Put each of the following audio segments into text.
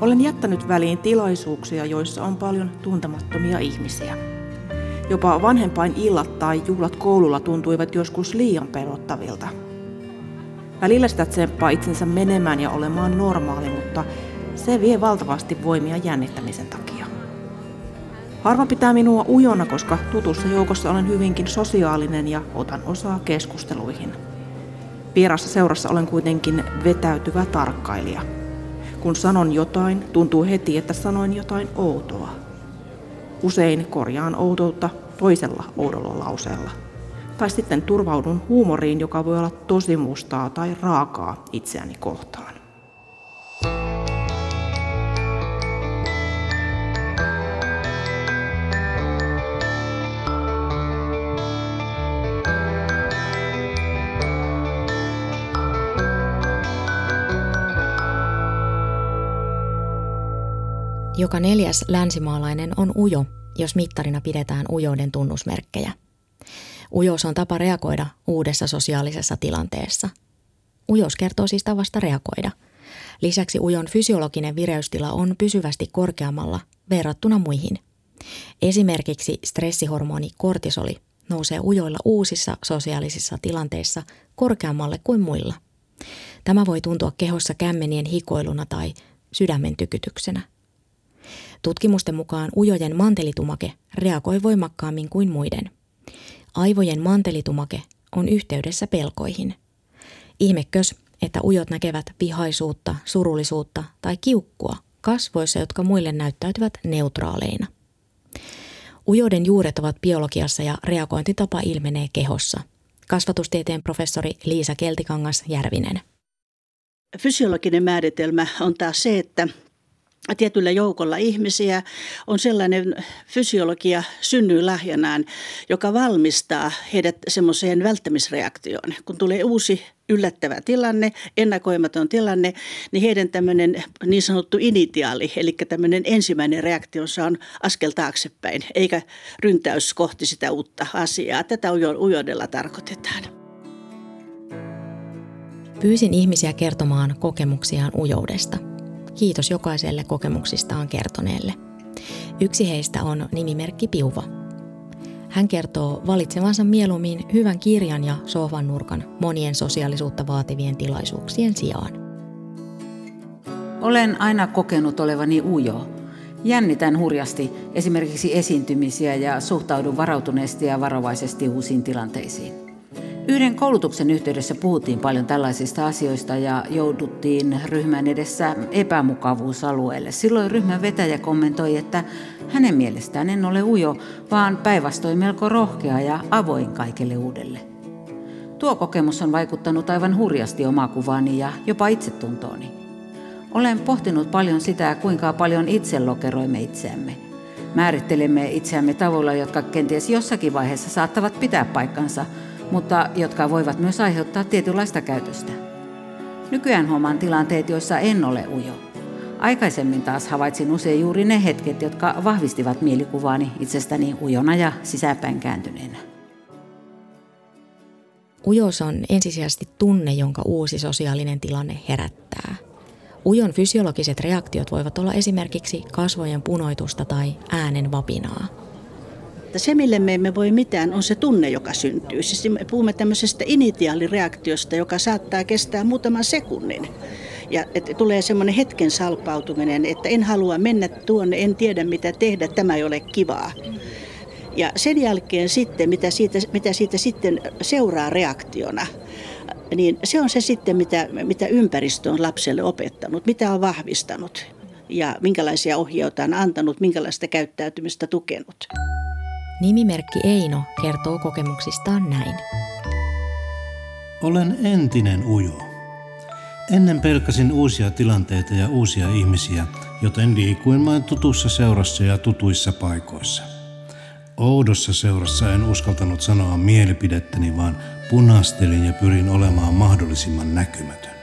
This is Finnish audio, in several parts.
Olen jättänyt väliin tilaisuuksia, joissa on paljon tuntemattomia ihmisiä. Jopa vanhempain illat tai juhlat koululla tuntuivat joskus liian pelottavilta. Välillä sitä tsemppaa itsensä menemään ja olemaan normaali, mutta se vie valtavasti voimia jännittämisen takia. Harva pitää minua ujona, koska tutussa joukossa olen hyvinkin sosiaalinen ja otan osaa keskusteluihin. Vierassa seurassa olen kuitenkin vetäytyvä tarkkailija. Kun sanon jotain, tuntuu heti, että sanoin jotain outoa. Usein korjaan outoutta toisella oudolla lauseella. Tai sitten turvaudun huumoriin, joka voi olla tosi mustaa tai raakaa itseäni kohtaan. Joka neljäs länsimaalainen on ujo, jos mittarina pidetään ujouden tunnusmerkkejä. Ujous on tapa reagoida uudessa sosiaalisessa tilanteessa. Ujous kertoo siis tavasta reagoida. Lisäksi ujon fysiologinen vireystila on pysyvästi korkeammalla verrattuna muihin. Esimerkiksi stressihormoni kortisoli nousee ujoilla uusissa sosiaalisissa tilanteissa korkeammalle kuin muilla. Tämä voi tuntua kehossa kämmenien hikoiluna tai sydämen tykytyksenä. Tutkimusten mukaan ujojen mantelitumake reagoi voimakkaammin kuin muiden. Aivojen mantelitumake on yhteydessä pelkoihin. Ihmekös, että ujot näkevät vihaisuutta, surullisuutta tai kiukkua kasvoissa, jotka muille näyttäytyvät neutraaleina. Ujoiden juuret ovat biologiassa ja reagointitapa ilmenee kehossa. Kasvatustieteen professori Liisa Keltikangas Järvinen. Fysiologinen määritelmä on taas se, että tietyllä joukolla ihmisiä on sellainen fysiologia synnyy lahjanaan, joka valmistaa heidät semmoiseen välttämisreaktioon. Kun tulee uusi yllättävä tilanne, ennakoimaton tilanne, niin heidän tämmöinen niin sanottu initiaali, eli tämmöinen ensimmäinen reaktio on askel taaksepäin, eikä ryntäys kohti sitä uutta asiaa. Tätä ujoudella tarkoitetaan. Pyysin ihmisiä kertomaan kokemuksiaan ujoudesta – Kiitos jokaiselle kokemuksistaan kertoneelle. Yksi heistä on nimimerkki Piuva. Hän kertoo valitsevansa mieluummin hyvän kirjan ja sohvan nurkan monien sosiaalisuutta vaativien tilaisuuksien sijaan. Olen aina kokenut olevani ujo. Jännitän hurjasti esimerkiksi esiintymisiä ja suhtaudun varautuneesti ja varovaisesti uusiin tilanteisiin. Yhden koulutuksen yhteydessä puhuttiin paljon tällaisista asioista ja jouduttiin ryhmän edessä epämukavuusalueelle. Silloin ryhmän vetäjä kommentoi, että hänen mielestään en ole ujo, vaan päinvastoin melko rohkea ja avoin kaikelle uudelle. Tuo kokemus on vaikuttanut aivan hurjasti omakuvaani ja jopa itsetuntooni. Olen pohtinut paljon sitä, kuinka paljon itse lokeroimme itseämme. Määrittelemme itseämme tavoilla, jotka kenties jossakin vaiheessa saattavat pitää paikkansa – mutta jotka voivat myös aiheuttaa tietynlaista käytöstä. Nykyään huomaan tilanteet, joissa en ole ujo. Aikaisemmin taas havaitsin usein juuri ne hetket, jotka vahvistivat mielikuvaani itsestäni ujona ja sisäpäin kääntyneenä. Ujous on ensisijaisesti tunne, jonka uusi sosiaalinen tilanne herättää. Ujon fysiologiset reaktiot voivat olla esimerkiksi kasvojen punoitusta tai äänen vapinaa. Että se, mille me emme voi mitään, on se tunne, joka syntyy. Siis me puhumme tämmöisestä initiaalireaktiosta, joka saattaa kestää muutaman sekunnin. Ja että tulee semmoinen hetken salpautuminen, että en halua mennä tuonne, en tiedä mitä tehdä, tämä ei ole kivaa. Ja sen jälkeen sitten, mitä siitä, mitä siitä sitten seuraa reaktiona, niin se on se sitten, mitä, mitä ympäristö on lapselle opettanut, mitä on vahvistanut ja minkälaisia ohjeita on antanut, minkälaista käyttäytymistä tukenut. Nimimerkki Eino kertoo kokemuksistaan näin. Olen entinen ujo. Ennen pelkäsin uusia tilanteita ja uusia ihmisiä, joten liikuin vain tutussa seurassa ja tutuissa paikoissa. Oudossa seurassa en uskaltanut sanoa mielipidettäni, vaan punastelin ja pyrin olemaan mahdollisimman näkymätön.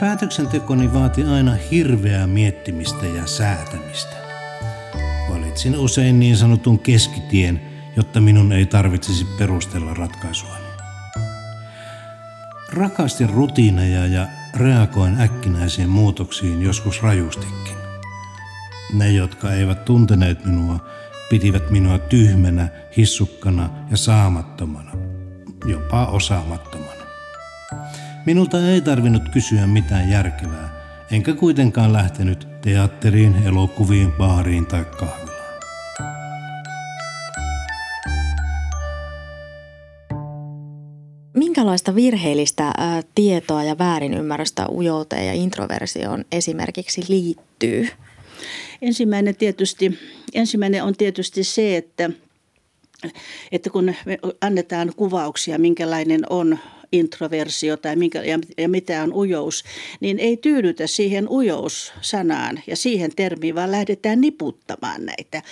Päätöksentekoni vaati aina hirveää miettimistä ja säätämistä. Valitsin usein niin sanotun keskitien, jotta minun ei tarvitsisi perustella ratkaisuani. Rakastin rutiineja ja reagoin äkkinäisiin muutoksiin joskus rajustikin. Ne, jotka eivät tunteneet minua, pitivät minua tyhmänä, hissukkana ja saamattomana, jopa osaamattomana. Minulta ei tarvinnut kysyä mitään järkevää, enkä kuitenkaan lähtenyt teatteriin, elokuviin, baariin tai kahvilaan. Minkälaista virheellistä ää, tietoa ja väärinymmärrystä ujouteen ja introversioon esimerkiksi liittyy? Ensimmäinen, tietysti, ensimmäinen on tietysti se, että että kun me annetaan kuvauksia, minkälainen on introversio tai minkä, ja, ja mitä on ujous, niin ei tyydytä siihen ujous-sanaan ja siihen termiin, vaan lähdetään niputtamaan näitä.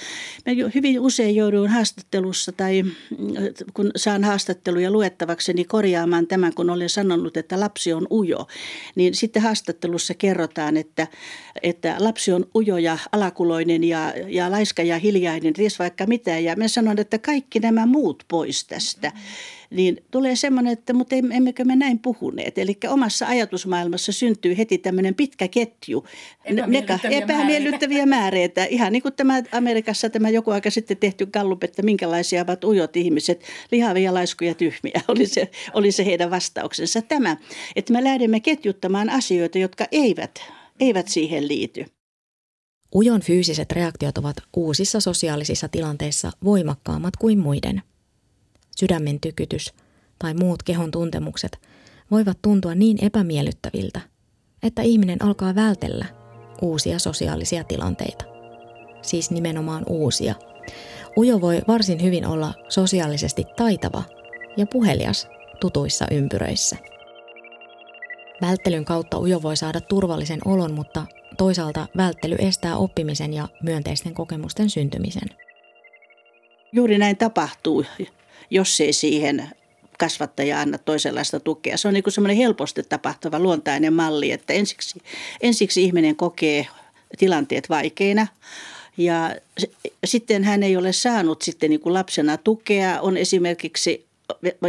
Mä hyvin usein joudun haastattelussa tai mm, kun saan haastatteluja luettavakseni korjaamaan tämän, kun olen sanonut, että lapsi on ujo, niin sitten haastattelussa kerrotaan, että, että lapsi on ujo ja alakuloinen ja, ja laiska ja hiljainen, ties vaikka mitä. Ja mä sanon, että kaikki nämä muut pois tästä niin tulee semmoinen, että mutta emmekö me näin puhuneet. Eli omassa ajatusmaailmassa syntyy heti tämmöinen pitkä ketju. Epämiellyttäviä, epämiellyttäviä määreitä. Ihan niin kuin tämä Amerikassa tämä joku aika sitten tehty gallup, että minkälaisia ovat ujot ihmiset, lihavia, laiskuja, tyhmiä, oli se, oli se heidän vastauksensa. Tämä, että me lähdemme ketjuttamaan asioita, jotka eivät, eivät siihen liity. Ujon fyysiset reaktiot ovat uusissa sosiaalisissa tilanteissa voimakkaammat kuin muiden – sydämen tykytys tai muut kehon tuntemukset voivat tuntua niin epämiellyttäviltä, että ihminen alkaa vältellä uusia sosiaalisia tilanteita. Siis nimenomaan uusia. Ujo voi varsin hyvin olla sosiaalisesti taitava ja puhelias tutuissa ympyröissä. Välttelyn kautta ujo voi saada turvallisen olon, mutta toisaalta välttely estää oppimisen ja myönteisten kokemusten syntymisen. Juuri näin tapahtuu jos ei siihen kasvattaja anna toisenlaista tukea. Se on niin semmoinen helposti tapahtuva luontainen malli, että ensiksi, ensiksi ihminen kokee tilanteet vaikeina ja sitten hän ei ole saanut sitten niin kuin lapsena tukea. On esimerkiksi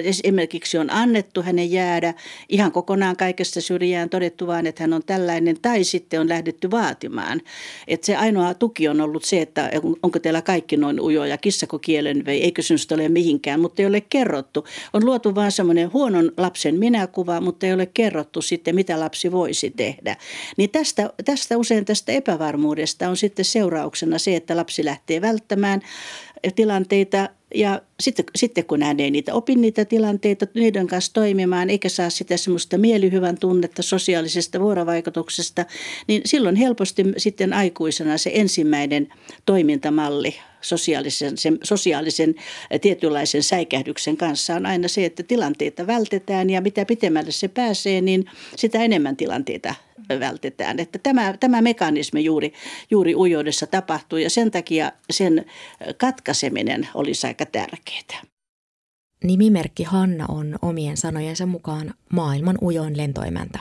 esimerkiksi on annettu hänen jäädä ihan kokonaan kaikesta syrjään, todettu vaan, että hän on tällainen, tai sitten on lähdetty vaatimaan. Että se ainoa tuki on ollut se, että onko teillä kaikki noin ujoja, kissako kielen vei, eikö sinusta ole mihinkään, mutta ei ole kerrottu. On luotu vaan semmoinen huonon lapsen minäkuva, mutta ei ole kerrottu sitten, mitä lapsi voisi tehdä. Niin tästä, tästä usein tästä epävarmuudesta on sitten seurauksena se, että lapsi lähtee välttämään tilanteita ja sitten, sitten kun hän ei niitä opi niitä tilanteita niiden kanssa toimimaan, eikä saa sitä semmoista mielihyvän tunnetta sosiaalisesta vuorovaikutuksesta, niin silloin helposti sitten aikuisena se ensimmäinen toimintamalli sosiaalisen, sen, sosiaalisen tietynlaisen säikähdyksen kanssa on aina se, että tilanteita vältetään ja mitä pitemmälle se pääsee, niin sitä enemmän tilanteita vältetään. Että tämä, tämä mekanismi juuri, juuri ujoudessa tapahtuu ja sen takia sen katkaiseminen olisi aika tärkeää. Nimimerkki Hanna on omien sanojensa mukaan maailman ujoin lentoimäntä.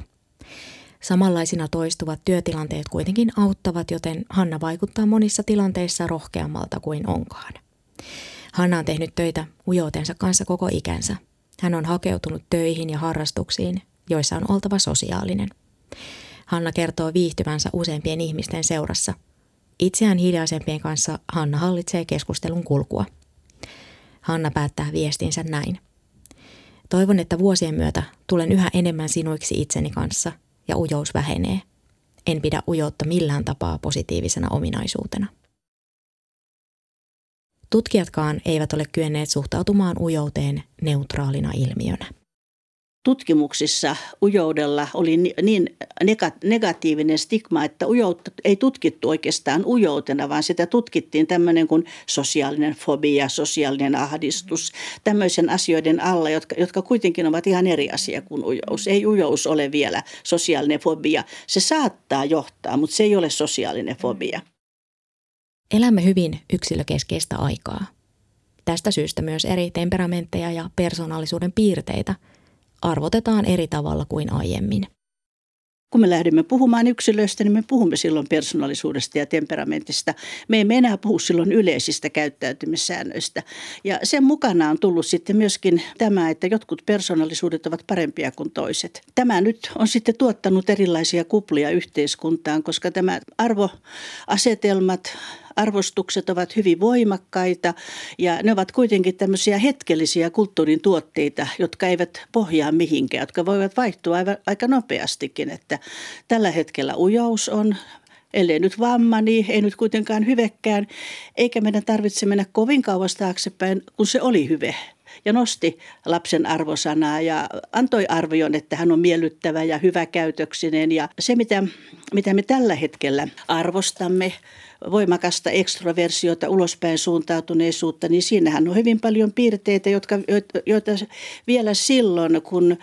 Samanlaisina toistuvat työtilanteet kuitenkin auttavat, joten Hanna vaikuttaa monissa tilanteissa rohkeammalta kuin onkaan. Hanna on tehnyt töitä ujoutensa kanssa koko ikänsä. Hän on hakeutunut töihin ja harrastuksiin, joissa on oltava sosiaalinen. Hanna kertoo viihtyvänsä useimpien ihmisten seurassa. Itseään hiljaisempien kanssa Hanna hallitsee keskustelun kulkua. Hanna päättää viestinsä näin. Toivon, että vuosien myötä tulen yhä enemmän sinuiksi itseni kanssa ja ujous vähenee. En pidä ujoutta millään tapaa positiivisena ominaisuutena. Tutkijatkaan eivät ole kyenneet suhtautumaan ujouteen neutraalina ilmiönä tutkimuksissa ujoudella oli niin negatiivinen stigma, että ujoutta ei tutkittu oikeastaan ujoutena, vaan sitä tutkittiin tämmöinen kuin sosiaalinen fobia, sosiaalinen ahdistus, tämmöisen asioiden alla, jotka, jotka kuitenkin ovat ihan eri asia kuin ujous. Ei ujous ole vielä sosiaalinen fobia. Se saattaa johtaa, mutta se ei ole sosiaalinen fobia. Elämme hyvin yksilökeskeistä aikaa. Tästä syystä myös eri temperamentteja ja persoonallisuuden piirteitä – arvotetaan eri tavalla kuin aiemmin. kun me lähdemme puhumaan yksilöistä, niin me puhumme silloin persoonallisuudesta ja temperamentista. Me emme enää puhu silloin yleisistä käyttäytymissäännöistä. Ja sen mukana on tullut sitten myöskin tämä, että jotkut persoonallisuudet ovat parempia kuin toiset. Tämä nyt on sitten tuottanut erilaisia kuplia yhteiskuntaan, koska tämä arvoasetelmat, arvostukset ovat hyvin voimakkaita ja ne ovat kuitenkin tämmöisiä hetkellisiä kulttuurin tuotteita, jotka eivät pohjaa mihinkään, jotka voivat vaihtua aika nopeastikin. Että tällä hetkellä ujous on ellei nyt vamma, niin ei nyt kuitenkaan hyvekkään, eikä meidän tarvitse mennä kovin kauas taaksepäin, kun se oli hyve ja nosti lapsen arvosanaa ja antoi arvion, että hän on miellyttävä ja hyväkäytöksinen. Ja se, mitä, mitä me tällä hetkellä arvostamme, voimakasta ekstroversiota, ulospäin suuntautuneisuutta, niin siinähän on hyvin paljon piirteitä, jotka, joita vielä silloin, kun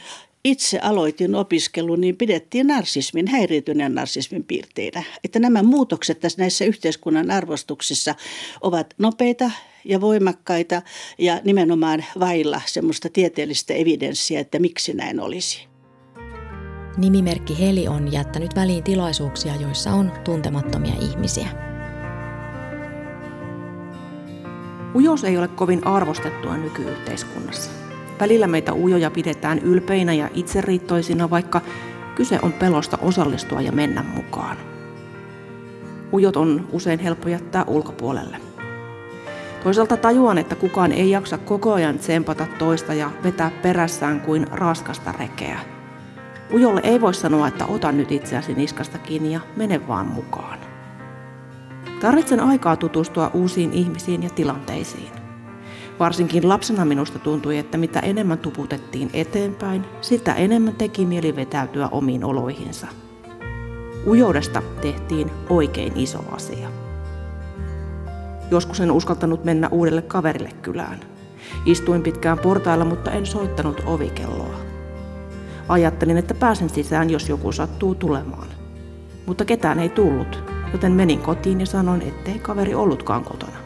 itse aloitin opiskelun, niin pidettiin narsismin, häiriötyneen narsismin piirteinä. Että nämä muutokset tässä näissä yhteiskunnan arvostuksissa ovat nopeita ja voimakkaita ja nimenomaan vailla semmoista tieteellistä evidenssiä, että miksi näin olisi. Nimimerkki Heli on jättänyt väliin tilaisuuksia, joissa on tuntemattomia ihmisiä. Ujous ei ole kovin arvostettua nykyyhteiskunnassa. Välillä meitä ujoja pidetään ylpeinä ja itseriittoisina, vaikka kyse on pelosta osallistua ja mennä mukaan. Ujot on usein helppo jättää ulkopuolelle. Toisaalta tajuan, että kukaan ei jaksa koko ajan tsempata toista ja vetää perässään kuin raskasta rekeä. Ujolle ei voi sanoa, että ota nyt itseäsi niskasta kiinni ja mene vaan mukaan. Tarvitsen aikaa tutustua uusiin ihmisiin ja tilanteisiin. Varsinkin lapsena minusta tuntui, että mitä enemmän tuputettiin eteenpäin, sitä enemmän teki mieli vetäytyä omiin oloihinsa. Ujoudesta tehtiin oikein iso asia. Joskus en uskaltanut mennä uudelle kaverille kylään. Istuin pitkään portailla, mutta en soittanut ovikelloa. Ajattelin, että pääsen sisään, jos joku sattuu tulemaan. Mutta ketään ei tullut, joten menin kotiin ja sanoin, ettei kaveri ollutkaan kotona.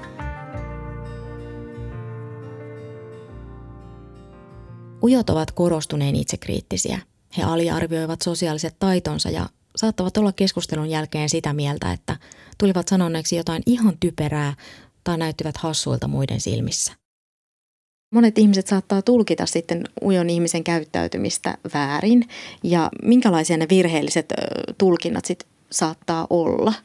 Ujot ovat korostuneen itsekriittisiä. He aliarvioivat sosiaaliset taitonsa ja saattavat olla keskustelun jälkeen sitä mieltä, että tulivat sanoneeksi jotain ihan typerää tai näyttivät hassuilta muiden silmissä. Monet ihmiset saattaa tulkita sitten ujon ihmisen käyttäytymistä väärin ja minkälaisia ne virheelliset tulkinnat sitten saattaa olla –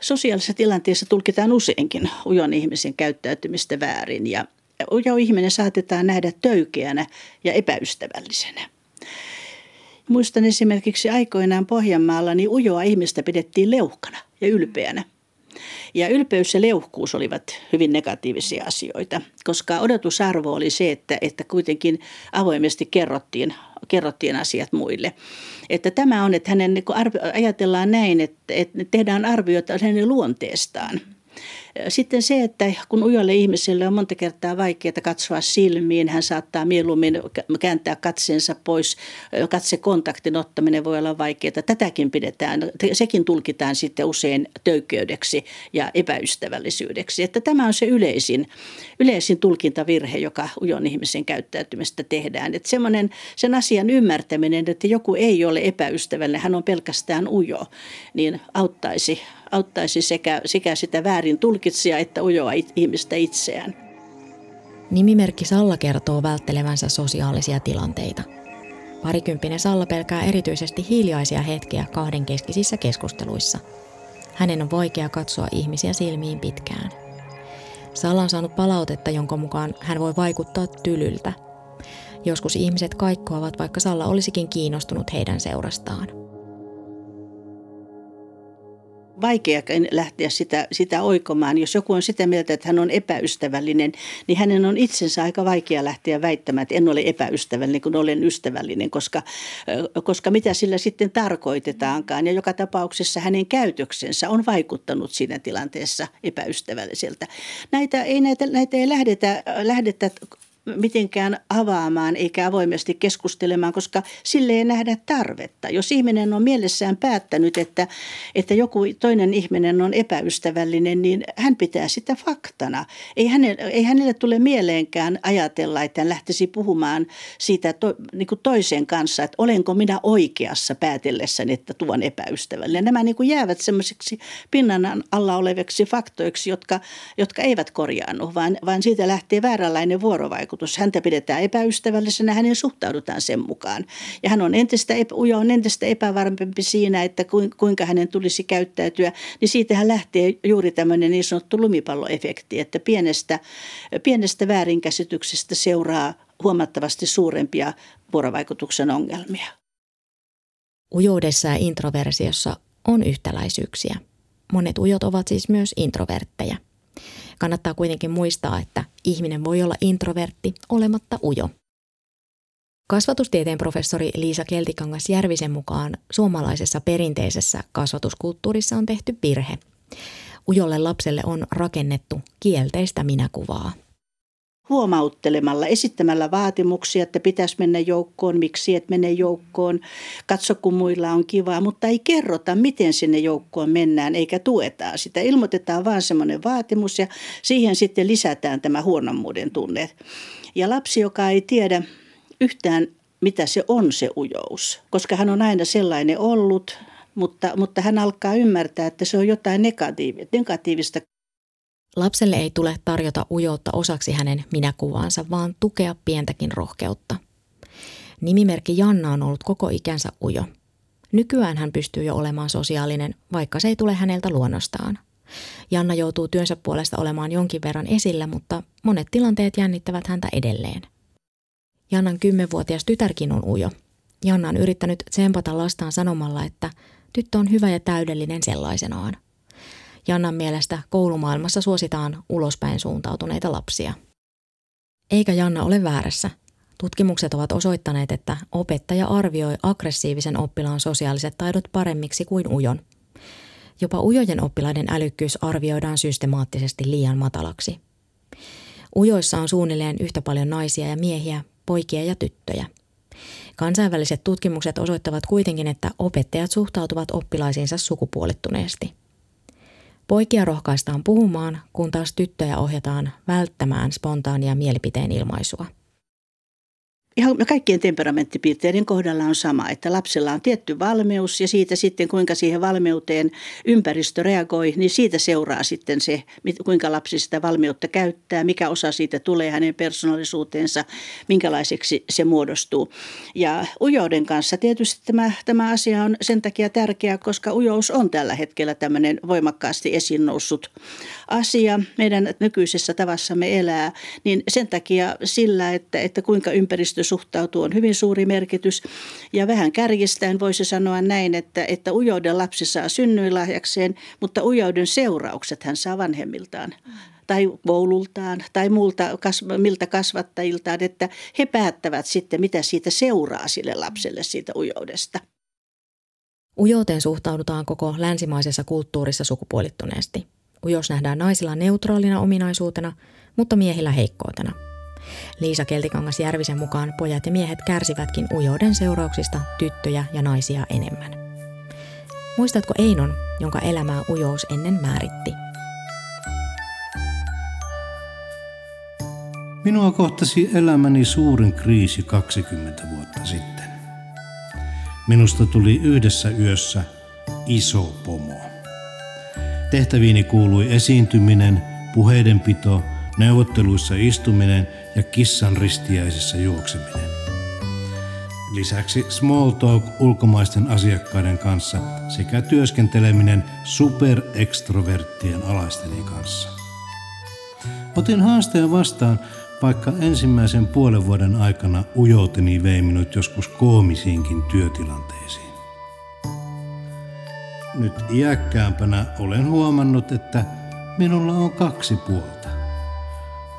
Sosiaalisessa tilanteessa tulkitaan useinkin ujon ihmisen käyttäytymistä väärin ja ujo ihminen saatetaan nähdä töykeänä ja epäystävällisenä. Muistan esimerkiksi aikoinaan Pohjanmaalla, niin ujoa ihmistä pidettiin leuhkana ja ylpeänä. Ja ylpeys ja leuhkuus olivat hyvin negatiivisia asioita, koska odotusarvo oli se, että, että kuitenkin avoimesti kerrottiin, kerrottiin asiat muille. Että tämä on, että hänen niin ajatellaan näin, että, että tehdään arvioita hänen luonteestaan – sitten se, että kun ujolle ihmiselle on monta kertaa vaikeaa katsoa silmiin, hän saattaa mieluummin kääntää katseensa pois. Katsekontaktin ottaminen voi olla vaikeaa. Tätäkin pidetään, sekin tulkitaan sitten usein töykköydeksi ja epäystävällisyydeksi. Että tämä on se yleisin, yleisin tulkintavirhe, joka ujon ihmisen käyttäytymistä tehdään. Että semmoinen sen asian ymmärtäminen, että joku ei ole epäystävällinen, hän on pelkästään ujo, niin auttaisi auttaisi sekä, sekä sitä väärin tulkitsija että ujoa ihmistä itseään. Nimimerkki Salla kertoo välttelevänsä sosiaalisia tilanteita. Parikymppinen Salla pelkää erityisesti hiljaisia hetkiä kahdenkeskisissä keskusteluissa. Hänen on vaikea katsoa ihmisiä silmiin pitkään. Salla on saanut palautetta, jonka mukaan hän voi vaikuttaa tylyltä. Joskus ihmiset kaikkoavat, vaikka Salla olisikin kiinnostunut heidän seurastaan vaikea lähteä sitä, sitä oikomaan. Jos joku on sitä mieltä, että hän on epäystävällinen, niin hänen on itsensä aika vaikea lähteä väittämään, että en ole epäystävällinen, kun olen ystävällinen, koska, koska mitä sillä sitten tarkoitetaankaan. Ja joka tapauksessa hänen käytöksensä on vaikuttanut siinä tilanteessa epäystävälliseltä. Näitä ei, näitä, näitä ei lähdetä, lähdetä mitenkään avaamaan eikä avoimesti keskustelemaan, koska sille ei nähdä tarvetta. Jos ihminen on mielessään päättänyt, että, että joku toinen ihminen on epäystävällinen, niin hän pitää sitä faktana. Ei hänelle, ei hänelle tule mieleenkään ajatella, että hän lähtisi puhumaan siitä to, niin kuin toisen kanssa, että olenko minä oikeassa päätellessäni, että tuon epäystävällinen. Nämä niin kuin jäävät semmoiseksi pinnan alla oleviksi faktoiksi, jotka, jotka eivät korjaannu, vaan, vaan siitä lähtee vääränlainen vuorovaikutus. Häntä pidetään epäystävällisenä, hänen suhtaudutaan sen mukaan. Ja hän on entistä, Ujo on entistä epävarmempi siinä, että kuinka hänen tulisi käyttäytyä, niin siitähän lähtee juuri tämmöinen niin sanottu lumipalloefekti, että pienestä, pienestä väärinkäsityksestä seuraa huomattavasti suurempia vuorovaikutuksen ongelmia. Ujoudessa ja introversiossa on yhtäläisyyksiä. Monet ujot ovat siis myös introverttejä. Kannattaa kuitenkin muistaa, että ihminen voi olla introvertti olematta ujo. Kasvatustieteen professori Liisa Keltikangas Järvisen mukaan suomalaisessa perinteisessä kasvatuskulttuurissa on tehty virhe. Ujolle lapselle on rakennettu kielteistä minäkuvaa huomauttelemalla, esittämällä vaatimuksia, että pitäisi mennä joukkoon, miksi et mene joukkoon, katso kun muilla on kivaa, mutta ei kerrota, miten sinne joukkoon mennään eikä tuetaan sitä. Ilmoitetaan vaan semmoinen vaatimus ja siihen sitten lisätään tämä huonommuuden tunne. Ja lapsi, joka ei tiedä yhtään, mitä se on se ujous, koska hän on aina sellainen ollut, mutta, mutta hän alkaa ymmärtää, että se on jotain negatiivista. Lapselle ei tule tarjota ujoutta osaksi hänen minäkuvaansa, vaan tukea pientäkin rohkeutta. Nimimerkki Janna on ollut koko ikänsä ujo. Nykyään hän pystyy jo olemaan sosiaalinen, vaikka se ei tule häneltä luonnostaan. Janna joutuu työnsä puolesta olemaan jonkin verran esillä, mutta monet tilanteet jännittävät häntä edelleen. Jannan kymmenvuotias tytärkin on ujo. Janna on yrittänyt tsempata lastaan sanomalla, että tyttö on hyvä ja täydellinen sellaisenaan – Jannan mielestä koulumaailmassa suositaan ulospäin suuntautuneita lapsia. Eikä Janna ole väärässä. Tutkimukset ovat osoittaneet, että opettaja arvioi aggressiivisen oppilaan sosiaaliset taidot paremmiksi kuin ujon. Jopa ujojen oppilaiden älykkyys arvioidaan systemaattisesti liian matalaksi. Ujoissa on suunnilleen yhtä paljon naisia ja miehiä, poikia ja tyttöjä. Kansainväliset tutkimukset osoittavat kuitenkin, että opettajat suhtautuvat oppilaisiinsa sukupuolittuneesti. Poikia rohkaistaan puhumaan, kun taas tyttöjä ohjataan välttämään spontaania mielipiteen ilmaisua ihan kaikkien temperamenttipiirteiden kohdalla on sama, että lapsella on tietty valmeus ja siitä sitten kuinka siihen valmeuteen ympäristö reagoi, niin siitä seuraa sitten se, kuinka lapsi sitä valmeutta käyttää, mikä osa siitä tulee hänen persoonallisuuteensa, minkälaiseksi se muodostuu. Ja ujouden kanssa tietysti tämä, tämä asia on sen takia tärkeä, koska ujous on tällä hetkellä tämmöinen voimakkaasti esiin noussut asia meidän nykyisessä tavassamme elää, niin sen takia sillä, että, että kuinka ympäristö suhtautuu, on hyvin suuri merkitys. Ja vähän kärjistäen voisi sanoa näin, että, että ujouden lapsi saa synnyinlahjakseen, mutta ujouden seuraukset hän saa vanhemmiltaan tai koulultaan tai muulta, miltä kasvattajiltaan, että he päättävät sitten, mitä siitä seuraa sille lapselle siitä ujoudesta. Ujouteen suhtaudutaan koko länsimaisessa kulttuurissa sukupuolittuneesti. Ujous nähdään naisilla neutraalina ominaisuutena, mutta miehillä heikkoutena – Liisa Keltikangas Järvisen mukaan pojat ja miehet kärsivätkin ujouden seurauksista tyttöjä ja naisia enemmän. Muistatko Einon, jonka elämää ujous ennen määritti? Minua kohtasi elämäni suurin kriisi 20 vuotta sitten. Minusta tuli yhdessä yössä iso pomo. Tehtäviini kuului esiintyminen, puheidenpito, neuvotteluissa istuminen ja kissan ristiäisessä juokseminen. Lisäksi small talk ulkomaisten asiakkaiden kanssa sekä työskenteleminen superextroverttien alaisteni kanssa. Otin haasteen vastaan, vaikka ensimmäisen puolen vuoden aikana ujouteni vei minut joskus koomisiinkin työtilanteisiin. Nyt iäkkäämpänä olen huomannut, että minulla on kaksi puolta.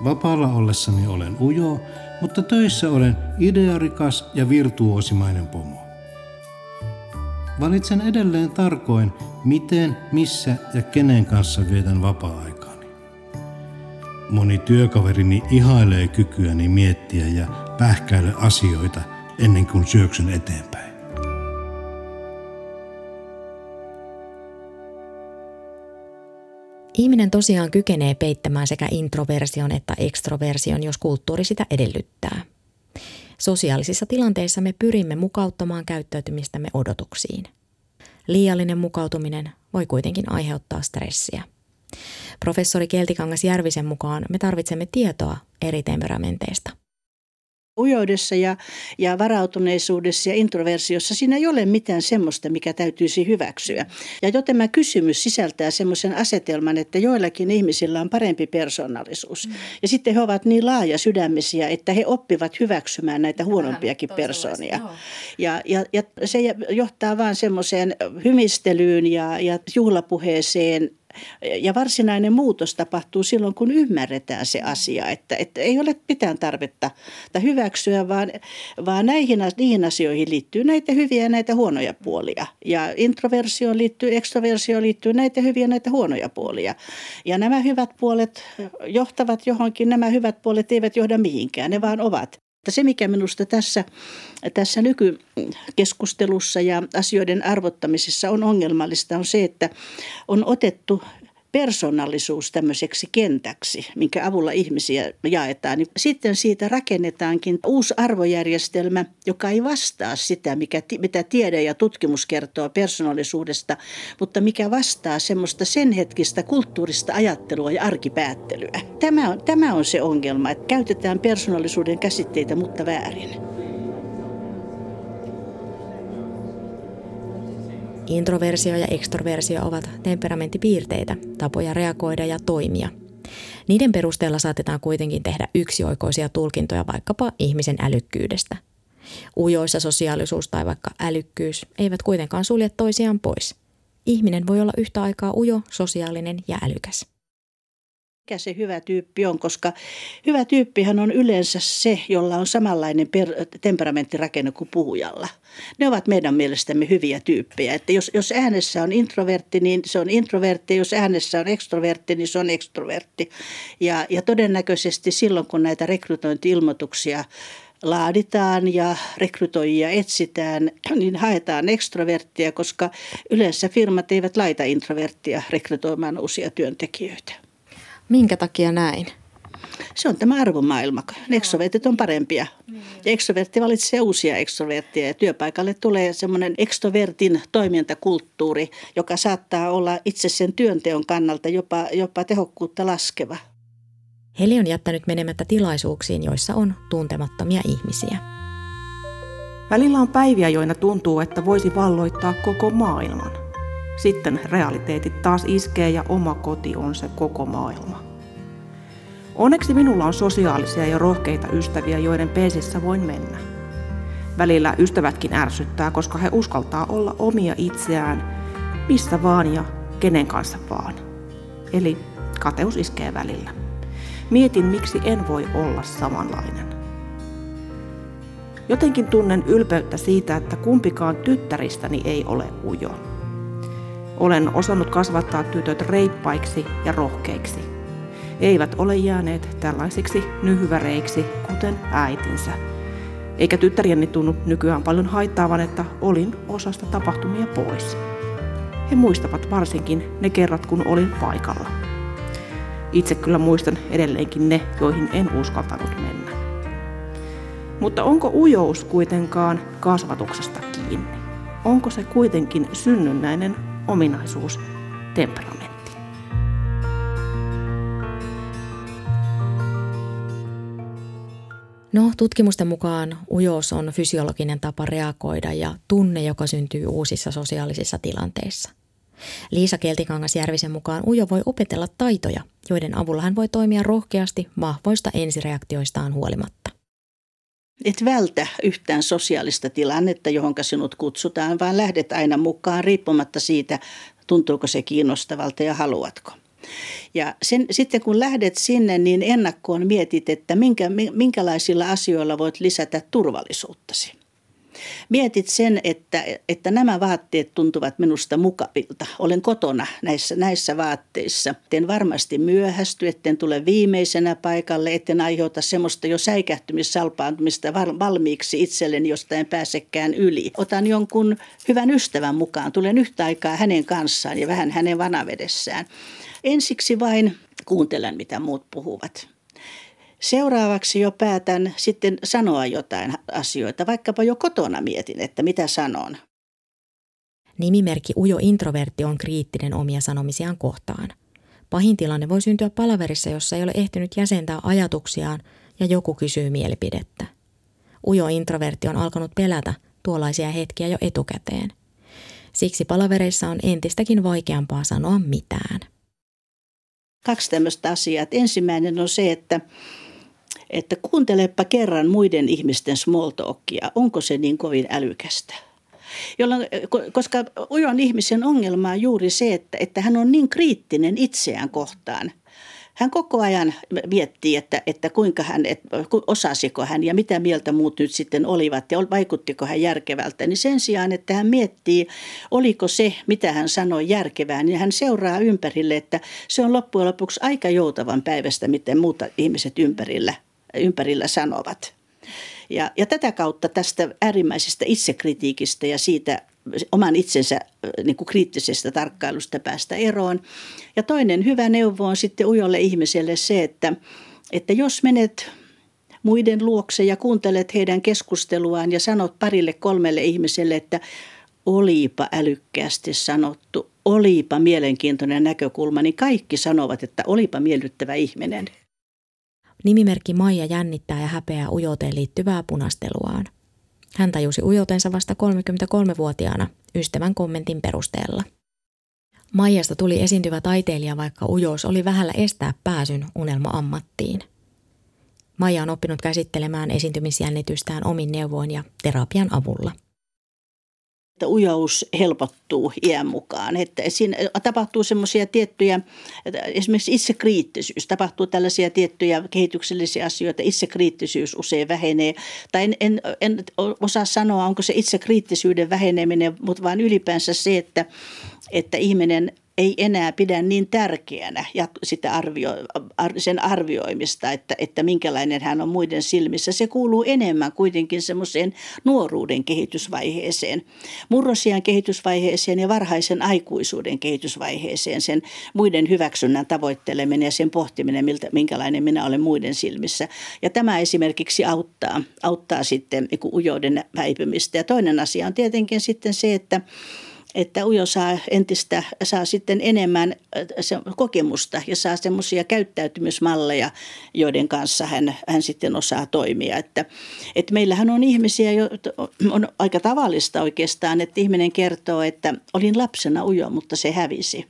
Vapaalla ollessani olen ujo, mutta töissä olen idearikas ja virtuosimainen pomo. Valitsen edelleen tarkoin, miten, missä ja kenen kanssa vietän vapaa-aikaani. Moni työkaverini ihailee kykyäni miettiä ja pähkäillä asioita ennen kuin syöksyn eteenpäin. Ihminen tosiaan kykenee peittämään sekä introversion että ekstroversion, jos kulttuuri sitä edellyttää. Sosiaalisissa tilanteissa me pyrimme mukauttamaan käyttäytymistämme odotuksiin. Liiallinen mukautuminen voi kuitenkin aiheuttaa stressiä. Professori Keltikangas Järvisen mukaan me tarvitsemme tietoa eri temperamenteista ujoudessa ja, ja varautuneisuudessa ja introversiossa siinä ei ole mitään semmoista, mikä täytyisi hyväksyä. Ja jo tämä kysymys sisältää semmoisen asetelman, että joillakin ihmisillä on parempi persoonallisuus. Mm. Ja sitten he ovat niin laaja sydämisiä, että he oppivat hyväksymään näitä huonompiakin persoonia. Ja, ja, ja se johtaa vaan semmoiseen hymistelyyn ja, ja juhlapuheeseen ja varsinainen muutos tapahtuu silloin, kun ymmärretään se asia, että, että ei ole mitään tarvetta hyväksyä, vaan, vaan näihin, niihin asioihin liittyy näitä hyviä ja näitä huonoja puolia. Ja introversioon liittyy, ekstroversioon liittyy näitä hyviä ja näitä huonoja puolia. Ja nämä hyvät puolet johtavat johonkin, nämä hyvät puolet eivät johda mihinkään, ne vaan ovat. Se, mikä minusta tässä, tässä nykykeskustelussa ja asioiden arvottamisessa on ongelmallista, on se, että on otettu persoonallisuus tämmöiseksi kentäksi, minkä avulla ihmisiä jaetaan, niin sitten siitä rakennetaankin uusi arvojärjestelmä, joka ei vastaa sitä, mikä, mitä tiede ja tutkimus kertoo persoonallisuudesta, mutta mikä vastaa semmoista sen hetkistä kulttuurista ajattelua ja arkipäättelyä. Tämä on, tämä on se ongelma, että käytetään persoonallisuuden käsitteitä, mutta väärin. Introversio ja ekstroversio ovat temperamenttipiirteitä, tapoja reagoida ja toimia. Niiden perusteella saatetaan kuitenkin tehdä yksioikoisia tulkintoja vaikkapa ihmisen älykkyydestä. Ujoissa sosiaalisuus tai vaikka älykkyys eivät kuitenkaan sulje toisiaan pois. Ihminen voi olla yhtä aikaa ujo, sosiaalinen ja älykäs mikä se hyvä tyyppi on, koska hyvä tyyppihän on yleensä se, jolla on samanlainen per, temperamenttirakenne kuin puhujalla. Ne ovat meidän mielestämme hyviä tyyppejä. Että jos, jos äänessä on introvertti, niin se on introvertti. Jos äänessä on ekstrovertti, niin se on ekstrovertti. Ja, ja todennäköisesti silloin, kun näitä rekrytointi-ilmoituksia laaditaan ja rekrytoijia etsitään, niin haetaan ekstroverttia, koska yleensä firmat eivät laita introverttia rekrytoimaan uusia työntekijöitä. Minkä takia näin? Se on tämä arvomaailma. Ekstrovertit on parempia. Niin. Ja ekstrovertti valitsee uusia ekstrovertteja ja työpaikalle tulee semmoinen ekstrovertin toimintakulttuuri, joka saattaa olla itse sen työnteon kannalta jopa, jopa tehokkuutta laskeva. Heli on jättänyt menemättä tilaisuuksiin, joissa on tuntemattomia ihmisiä. Välillä on päiviä, joina tuntuu, että voisi valloittaa koko maailman. Sitten realiteetit taas iskee ja oma koti on se koko maailma. Onneksi minulla on sosiaalisia ja rohkeita ystäviä, joiden peesissä voin mennä. Välillä ystävätkin ärsyttää, koska he uskaltaa olla omia itseään, missä vaan ja kenen kanssa vaan. Eli kateus iskee välillä. Mietin, miksi en voi olla samanlainen. Jotenkin tunnen ylpeyttä siitä, että kumpikaan tyttäristäni ei ole ujo. Olen osannut kasvattaa tytöt reippaiksi ja rohkeiksi. Eivät ole jääneet tällaisiksi nyhväreiksi, kuten äitinsä. Eikä tyttärieni tunnu nykyään paljon haittaavan, että olin osasta tapahtumia pois. He muistavat varsinkin ne kerrat, kun olin paikalla. Itse kyllä muistan edelleenkin ne, joihin en uskaltanut mennä. Mutta onko ujous kuitenkaan kasvatuksesta kiinni? Onko se kuitenkin synnynnäinen ominaisuus, temperamentti. No, tutkimusten mukaan ujous on fysiologinen tapa reagoida ja tunne, joka syntyy uusissa sosiaalisissa tilanteissa. Liisa Keltikangas Järvisen mukaan ujo voi opetella taitoja, joiden avulla hän voi toimia rohkeasti vahvoista ensireaktioistaan huolimatta. Et vältä yhtään sosiaalista tilannetta, johon sinut kutsutaan, vaan lähdet aina mukaan riippumatta siitä, tuntuuko se kiinnostavalta ja haluatko. Ja sen, sitten kun lähdet sinne, niin ennakkoon mietit, että minkä, minkälaisilla asioilla voit lisätä turvallisuuttasi. Mietit sen, että, että nämä vaatteet tuntuvat minusta mukavilta. Olen kotona näissä, näissä vaatteissa. En varmasti myöhästy, etten tule viimeisenä paikalle, etten aiheuta semmoista jo säikähtymissalpaantumista valmiiksi itselleni, josta en pääsekään yli. Otan jonkun hyvän ystävän mukaan, tulen yhtä aikaa hänen kanssaan ja vähän hänen vanavedessään. Ensiksi vain kuuntelen, mitä muut puhuvat. Seuraavaksi jo päätän sitten sanoa jotain asioita, vaikkapa jo kotona mietin, että mitä sanon. Nimimerkki Ujo Introvertti on kriittinen omia sanomisiaan kohtaan. Pahin tilanne voi syntyä palaverissa, jossa ei ole ehtinyt jäsentää ajatuksiaan ja joku kysyy mielipidettä. Ujo introvertti on alkanut pelätä tuollaisia hetkiä jo etukäteen. Siksi palavereissa on entistäkin vaikeampaa sanoa mitään. Kaksi tämmöistä asiaa. Ensimmäinen on se, että että kuuntelepa kerran muiden ihmisten small talkia, onko se niin kovin älykästä. Jolloin, koska ujon ihmisen ongelma on juuri se, että, että hän on niin kriittinen itseään kohtaan. Hän koko ajan miettii, että, että kuinka hän, että osasiko hän ja mitä mieltä muut nyt sitten olivat ja vaikuttiko hän järkevältä. Niin sen sijaan, että hän miettii, oliko se, mitä hän sanoi järkevää, niin hän seuraa ympärille, että se on loppujen lopuksi aika joutavan päivästä, miten muuta ihmiset ympärillä ympärillä sanovat. Ja, ja tätä kautta tästä äärimmäisestä itsekritiikistä ja siitä oman itsensä niin kuin kriittisestä tarkkailusta päästä eroon. Ja toinen hyvä neuvo on sitten ujolle ihmiselle se, että, että jos menet muiden luokse ja kuuntelet heidän keskusteluaan ja sanot parille kolmelle ihmiselle, että olipa älykkäästi sanottu, olipa mielenkiintoinen näkökulma, niin kaikki sanovat, että olipa miellyttävä ihminen. Nimimerkki Maija jännittää ja häpeää ujoteen liittyvää punasteluaan. Hän tajusi ujotensa vasta 33-vuotiaana ystävän kommentin perusteella. Maijasta tuli esiintyvä taiteilija, vaikka ujous oli vähällä estää pääsyn unelma-ammattiin. Maija on oppinut käsittelemään esiintymisjännitystään omin neuvoin ja terapian avulla – että ujous helpottuu iän mukaan. Että siinä tapahtuu semmoisia tiettyjä, esimerkiksi itsekriittisyys, tapahtuu tällaisia tiettyjä kehityksellisiä asioita, itsekriittisyys usein vähenee. Tai en, en, en osaa sanoa, onko se itsekriittisyyden väheneminen, mutta vaan ylipäänsä se, että, että ihminen ei enää pidä niin tärkeänä sitä arvio, sen arvioimista, että, että minkälainen hän on muiden silmissä. Se kuuluu enemmän kuitenkin semmoiseen nuoruuden kehitysvaiheeseen, murrosian kehitysvaiheeseen ja varhaisen aikuisuuden kehitysvaiheeseen, sen muiden hyväksynnän tavoitteleminen ja sen pohtiminen, miltä, minkälainen minä olen muiden silmissä. Ja tämä esimerkiksi auttaa, auttaa sitten niin ujouden väipymistä. Ja toinen asia on tietenkin sitten se, että että Ujo saa entistä, saa sitten enemmän äh, kokemusta ja saa semmoisia käyttäytymismalleja, joiden kanssa hän, hän sitten osaa toimia. Että, että meillähän on ihmisiä, jo, on aika tavallista oikeastaan, että ihminen kertoo, että olin lapsena Ujo, mutta se hävisi.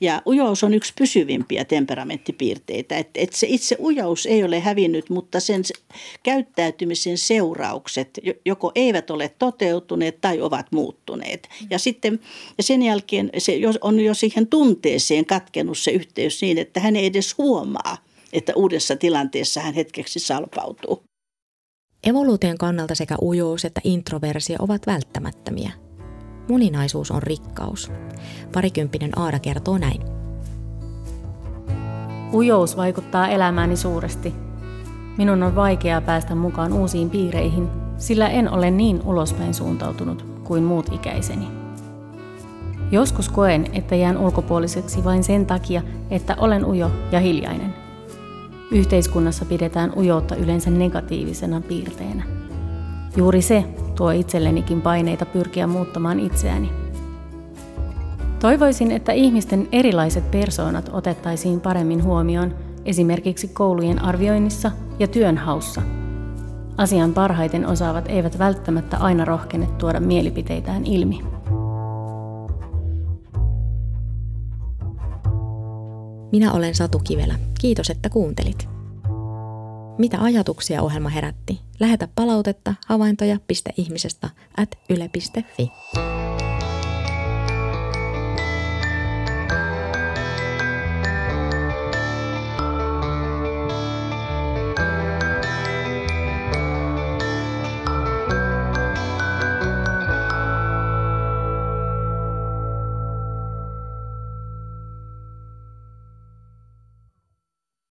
Ja ujous on yksi pysyvimpiä temperamenttipiirteitä. Että, että se itse ujous ei ole hävinnyt, mutta sen käyttäytymisen seuraukset joko eivät ole toteutuneet tai ovat muuttuneet. Ja sitten ja sen jälkeen se on jo siihen tunteeseen katkenut se yhteys niin, että hän ei edes huomaa, että uudessa tilanteessa hän hetkeksi salpautuu. Evoluution kannalta sekä ujous että introversio ovat välttämättömiä – Moninaisuus on rikkaus. Parikymppinen Aada kertoo näin. Ujous vaikuttaa elämääni suuresti. Minun on vaikeaa päästä mukaan uusiin piireihin, sillä en ole niin ulospäin suuntautunut kuin muut ikäiseni. Joskus koen, että jään ulkopuoliseksi vain sen takia, että olen ujo ja hiljainen. Yhteiskunnassa pidetään ujoutta yleensä negatiivisena piirteenä. Juuri se tuo itsellenikin paineita pyrkiä muuttamaan itseäni. Toivoisin, että ihmisten erilaiset persoonat otettaisiin paremmin huomioon esimerkiksi koulujen arvioinnissa ja työnhaussa. Asian parhaiten osaavat eivät välttämättä aina rohkene tuoda mielipiteitään ilmi. Minä olen Satu Kivelä. Kiitos, että kuuntelit. Mitä ajatuksia ohjelma herätti? Lähetä palautetta havaintoja.ihmisestä at yle.fi.